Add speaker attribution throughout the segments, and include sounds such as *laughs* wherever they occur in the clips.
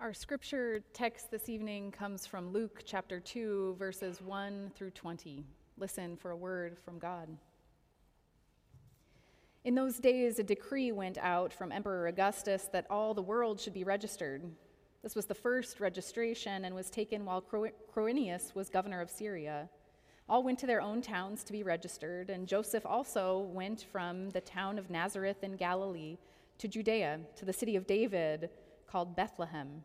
Speaker 1: Our scripture text this evening comes from Luke chapter 2, verses 1 through 20. Listen for a word from God. In those days, a decree went out from Emperor Augustus that all the world should be registered. This was the first registration and was taken while Quirinius was governor of Syria. All went to their own towns to be registered, and Joseph also went from the town of Nazareth in Galilee to Judea, to the city of David called Bethlehem,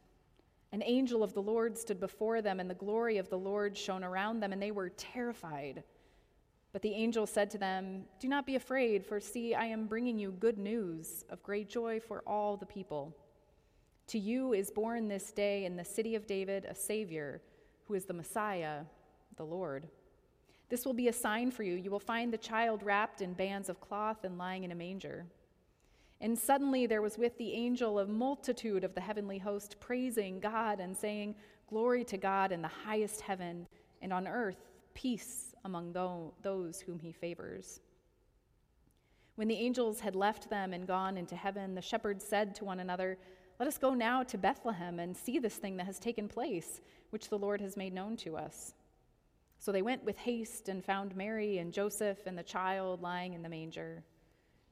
Speaker 1: An angel of the Lord stood before them, and the glory of the Lord shone around them, and they were terrified. But the angel said to them, Do not be afraid, for see, I am bringing you good news of great joy for all the people. To you is born this day in the city of David a Savior, who is the Messiah, the Lord. This will be a sign for you. You will find the child wrapped in bands of cloth and lying in a manger. And suddenly there was with the angel a multitude of the heavenly host praising God and saying, Glory to God in the highest heaven, and on earth peace among those whom he favors. When the angels had left them and gone into heaven, the shepherds said to one another, Let us go now to Bethlehem and see this thing that has taken place, which the Lord has made known to us. So they went with haste and found Mary and Joseph and the child lying in the manger.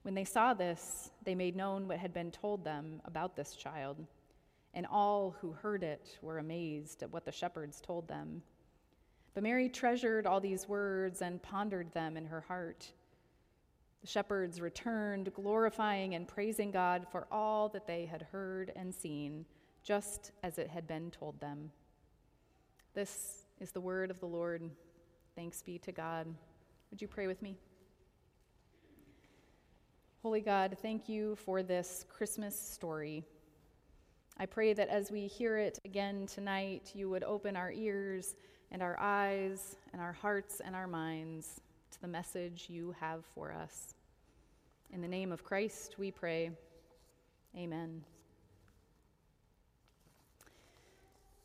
Speaker 1: When they saw this, they made known what had been told them about this child, and all who heard it were amazed at what the shepherds told them. But Mary treasured all these words and pondered them in her heart. The shepherds returned, glorifying and praising God for all that they had heard and seen, just as it had been told them. This is the word of the Lord. Thanks be to God. Would you pray with me? Holy God, thank you for this Christmas story. I pray that as we hear it again tonight, you would open our ears and our eyes and our hearts and our minds to the message you have for us. In the name of Christ, we pray. Amen.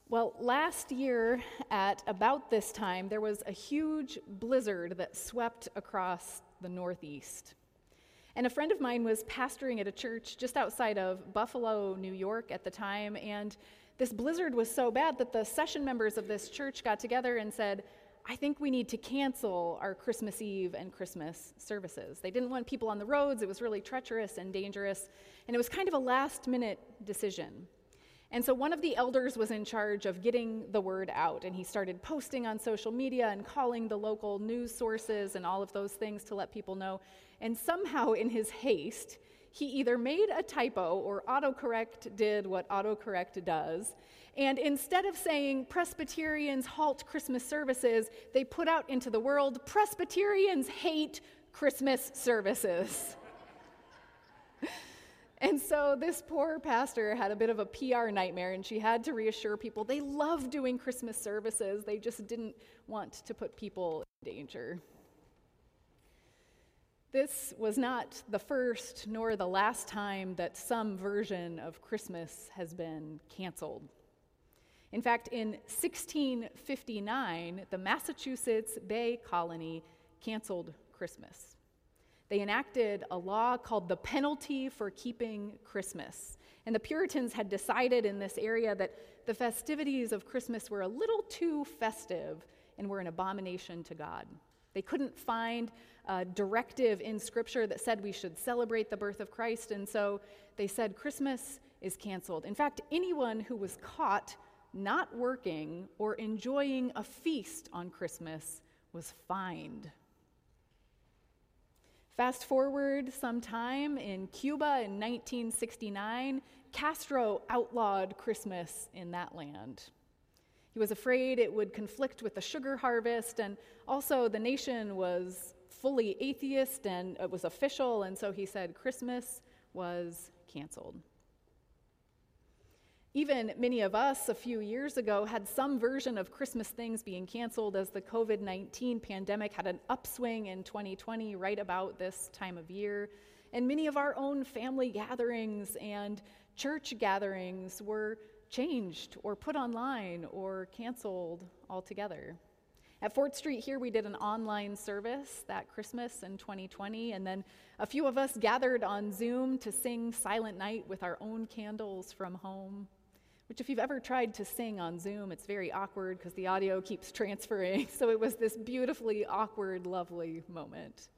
Speaker 1: Well, last year at about this time, there was a huge blizzard that swept across the Northeast. And a friend of mine was pastoring at a church just outside of Buffalo, New York at the time, and this blizzard was so bad that the session members of this church got together and said, I think we need to cancel our Christmas Eve and Christmas services. They didn't want people on the roads, it was really treacherous and dangerous, and it was kind of a last minute decision. And so one of the elders was in charge of getting the word out, and he started posting on social media and calling the local news sources and all of those things to let people know. And somehow, in his haste, he either made a typo or autocorrect did what autocorrect does. And instead of saying Presbyterians halt Christmas services, they put out into the world Presbyterians hate Christmas services. *laughs* and so this poor pastor had a bit of a PR nightmare, and she had to reassure people they love doing Christmas services, they just didn't want to put people in danger. This was not the first nor the last time that some version of Christmas has been canceled. In fact, in 1659, the Massachusetts Bay Colony canceled Christmas. They enacted a law called the Penalty for Keeping Christmas. And the Puritans had decided in this area that the festivities of Christmas were a little too festive and were an abomination to God. They couldn't find a directive in Scripture that said we should celebrate the birth of Christ, and so they said Christmas is canceled. In fact, anyone who was caught not working or enjoying a feast on Christmas was fined. Fast forward some time in Cuba in 1969, Castro outlawed Christmas in that land. He was afraid it would conflict with the sugar harvest, and also the nation was fully atheist and it was official, and so he said Christmas was canceled. Even many of us a few years ago had some version of Christmas things being canceled as the COVID 19 pandemic had an upswing in 2020, right about this time of year. And many of our own family gatherings and church gatherings were changed or put online or canceled altogether. At Fort Street here, we did an online service that Christmas in 2020, and then a few of us gathered on Zoom to sing Silent Night with our own candles from home. Which, if you've ever tried to sing on Zoom, it's very awkward because the audio keeps transferring. *laughs* So it was this beautifully awkward, lovely moment.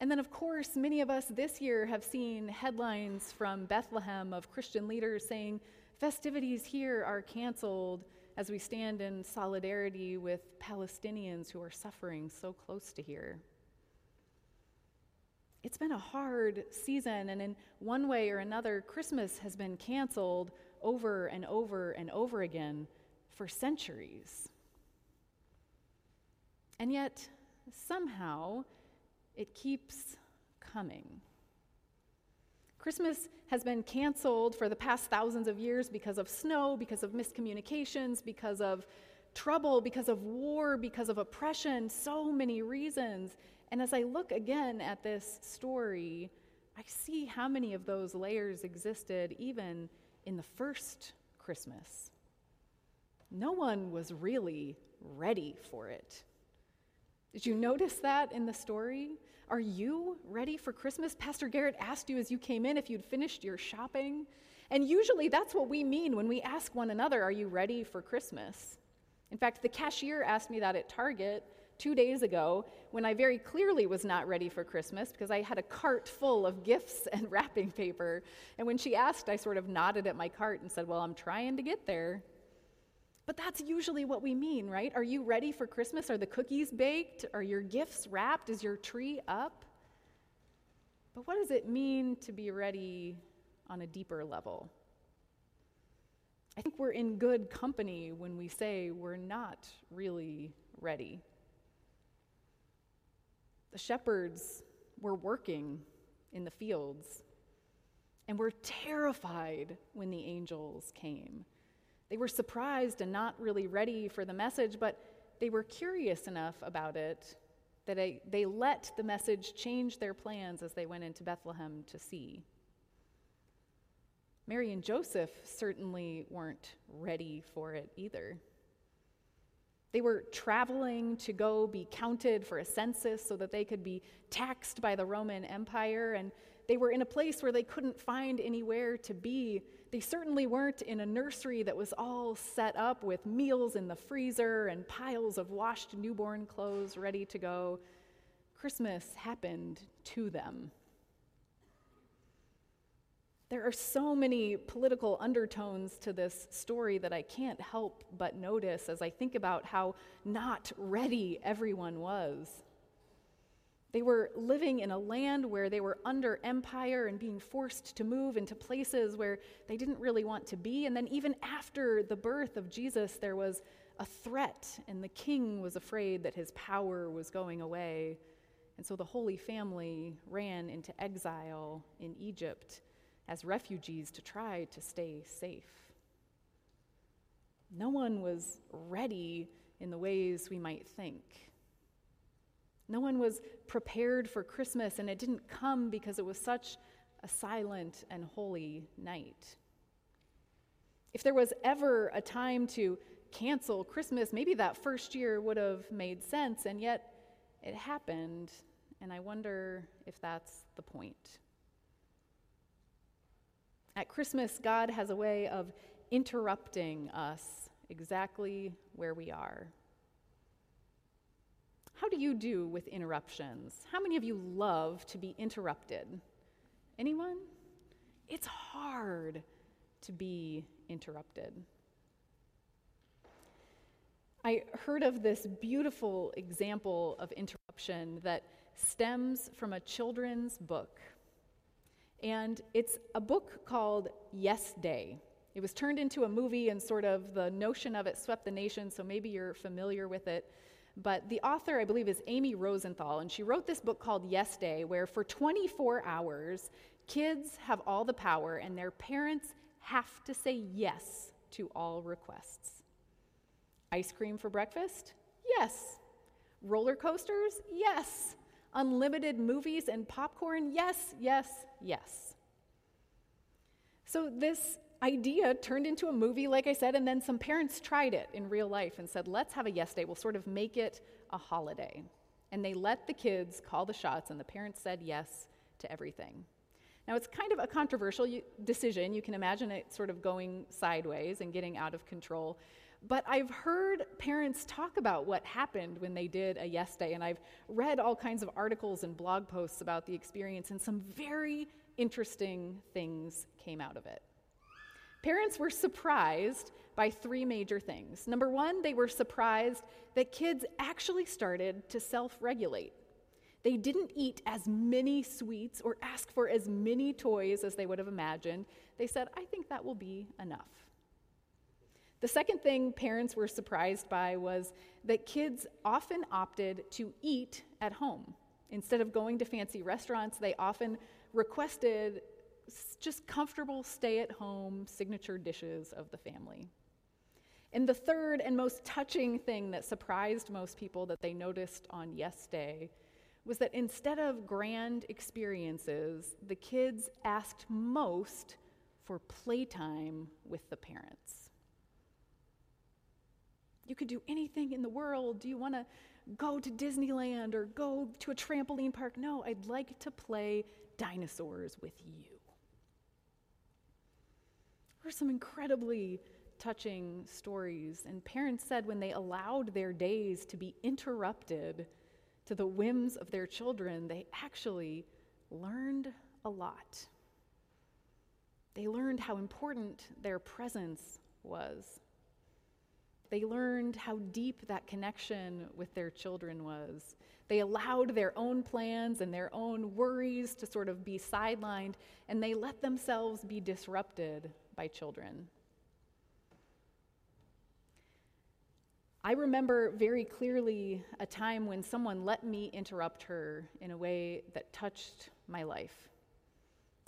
Speaker 1: And then, of course, many of us this year have seen headlines from Bethlehem of Christian leaders saying festivities here are canceled as we stand in solidarity with Palestinians who are suffering so close to here. It's been a hard season, and in one way or another, Christmas has been canceled over and over and over again for centuries. And yet, somehow, it keeps coming. Christmas has been canceled for the past thousands of years because of snow, because of miscommunications, because of trouble, because of war, because of oppression, so many reasons. And as I look again at this story, I see how many of those layers existed even in the first Christmas. No one was really ready for it. Did you notice that in the story? Are you ready for Christmas? Pastor Garrett asked you as you came in if you'd finished your shopping. And usually that's what we mean when we ask one another, Are you ready for Christmas? In fact, the cashier asked me that at Target two days ago when I very clearly was not ready for Christmas because I had a cart full of gifts *laughs* and wrapping paper. And when she asked, I sort of nodded at my cart and said, Well, I'm trying to get there. But that's usually what we mean, right? Are you ready for Christmas? Are the cookies baked? Are your gifts wrapped? Is your tree up? But what does it mean to be ready on a deeper level? I think we're in good company when we say we're not really ready. The shepherds were working in the fields and were terrified when the angels came. They were surprised and not really ready for the message, but they were curious enough about it that they, they let the message change their plans as they went into Bethlehem to see. Mary and Joseph certainly weren't ready for it either. They were traveling to go be counted for a census so that they could be taxed by the Roman Empire, and they were in a place where they couldn't find anywhere to be. They certainly weren't in a nursery that was all set up with meals in the freezer and piles of washed newborn clothes ready to go. Christmas happened to them. There are so many political undertones to this story that I can't help but notice as I think about how not ready everyone was. They were living in a land where they were under empire and being forced to move into places where they didn't really want to be. And then, even after the birth of Jesus, there was a threat, and the king was afraid that his power was going away. And so the Holy Family ran into exile in Egypt as refugees to try to stay safe. No one was ready in the ways we might think. No one was prepared for Christmas, and it didn't come because it was such a silent and holy night. If there was ever a time to cancel Christmas, maybe that first year would have made sense, and yet it happened, and I wonder if that's the point. At Christmas, God has a way of interrupting us exactly where we are. How do you do with interruptions? How many of you love to be interrupted? Anyone? It's hard to be interrupted. I heard of this beautiful example of interruption that stems from a children's book and it's a book called Yes Day. It was turned into a movie, and sort of the notion of it swept the nation, so maybe you're familiar with it. But the author, I believe, is Amy Rosenthal, and she wrote this book called Yes Day, where for 24 hours, kids have all the power, and their parents have to say yes to all requests. Ice cream for breakfast? Yes. Roller coasters? Yes. Unlimited movies and popcorn? Yes, yes, yes. So, this idea turned into a movie, like I said, and then some parents tried it in real life and said, let's have a yes day. We'll sort of make it a holiday. And they let the kids call the shots, and the parents said yes to everything. Now, it's kind of a controversial decision. You can imagine it sort of going sideways and getting out of control. But I've heard parents talk about what happened when they did a yes day, and I've read all kinds of articles and blog posts about the experience, and some very interesting things came out of it. Parents were surprised by three major things. Number one, they were surprised that kids actually started to self regulate. They didn't eat as many sweets or ask for as many toys as they would have imagined. They said, I think that will be enough. The second thing parents were surprised by was that kids often opted to eat at home. Instead of going to fancy restaurants, they often requested just comfortable stay at home signature dishes of the family. And the third and most touching thing that surprised most people that they noticed on Yes Day was that instead of grand experiences, the kids asked most for playtime with the parents. You could do anything in the world. Do you want to go to Disneyland or go to a trampoline park? No, I'd like to play dinosaurs with you. Were some incredibly touching stories, and parents said when they allowed their days to be interrupted to the whims of their children, they actually learned a lot. They learned how important their presence was. They learned how deep that connection with their children was. They allowed their own plans and their own worries to sort of be sidelined, and they let themselves be disrupted by children. I remember very clearly a time when someone let me interrupt her in a way that touched my life.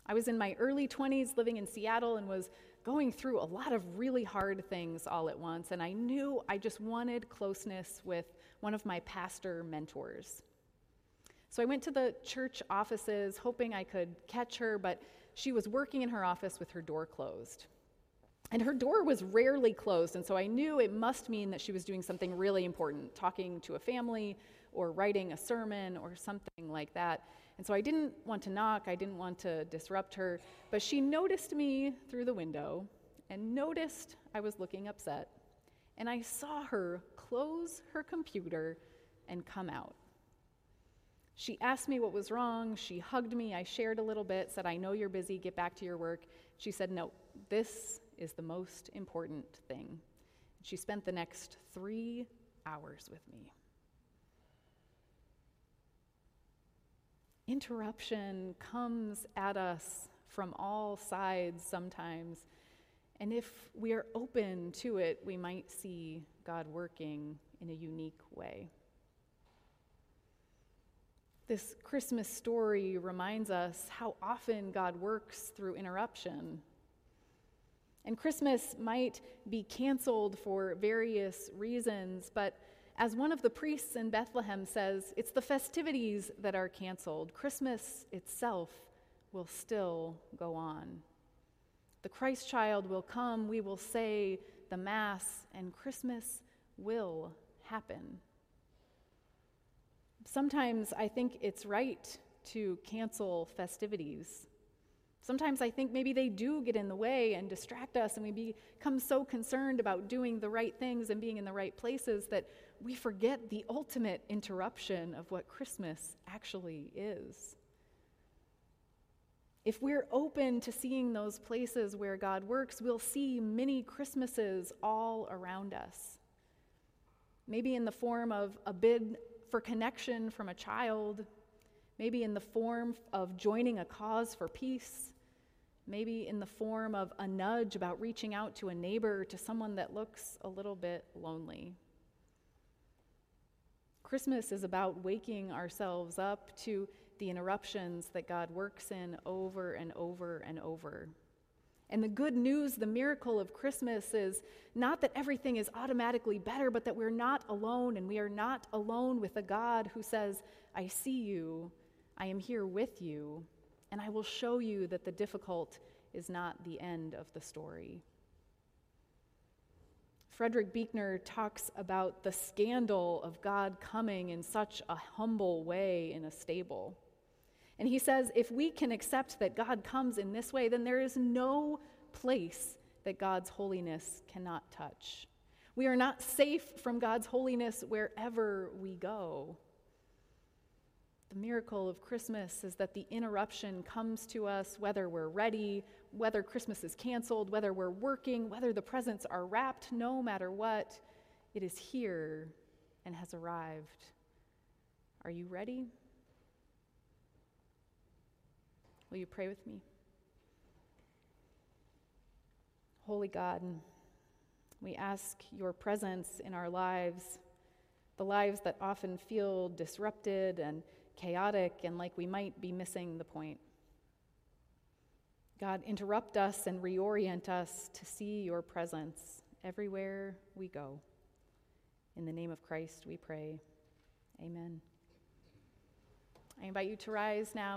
Speaker 1: I was in my early 20s living in Seattle and was going through a lot of really hard things all at once, and I knew I just wanted closeness with one of my pastor mentors. So I went to the church offices hoping I could catch her, but she was working in her office with her door closed. And her door was rarely closed, and so I knew it must mean that she was doing something really important, talking to a family or writing a sermon or something like that. And so I didn't want to knock, I didn't want to disrupt her, but she noticed me through the window and noticed I was looking upset. And I saw her close her computer and come out. She asked me what was wrong. She hugged me. I shared a little bit, said, I know you're busy, get back to your work. She said, No, this is the most important thing. She spent the next three hours with me. Interruption comes at us from all sides sometimes. And if we are open to it, we might see God working in a unique way. This Christmas story reminds us how often God works through interruption. And Christmas might be canceled for various reasons, but as one of the priests in Bethlehem says, it's the festivities that are canceled. Christmas itself will still go on. The Christ child will come, we will say the Mass, and Christmas will happen. Sometimes I think it's right to cancel festivities. Sometimes I think maybe they do get in the way and distract us, and we become so concerned about doing the right things and being in the right places that we forget the ultimate interruption of what Christmas actually is. If we're open to seeing those places where God works, we'll see many Christmases all around us. Maybe in the form of a bid for connection from a child, maybe in the form of joining a cause for peace, maybe in the form of a nudge about reaching out to a neighbor, to someone that looks a little bit lonely. Christmas is about waking ourselves up to the interruptions that God works in over and over and over. And the good news, the miracle of Christmas is not that everything is automatically better, but that we're not alone and we are not alone with a God who says, I see you, I am here with you, and I will show you that the difficult is not the end of the story. Frederick Buechner talks about the scandal of God coming in such a humble way in a stable. And he says if we can accept that God comes in this way, then there is no place that God's holiness cannot touch. We are not safe from God's holiness wherever we go. The miracle of Christmas is that the interruption comes to us whether we're ready, whether Christmas is canceled, whether we're working, whether the presents are wrapped, no matter what, it is here and has arrived. Are you ready? Will you pray with me? Holy God, we ask your presence in our lives, the lives that often feel disrupted and chaotic and like we might be missing the point. God, interrupt us and reorient us to see your presence everywhere we go. In the name of Christ, we pray. Amen. I invite you to rise now.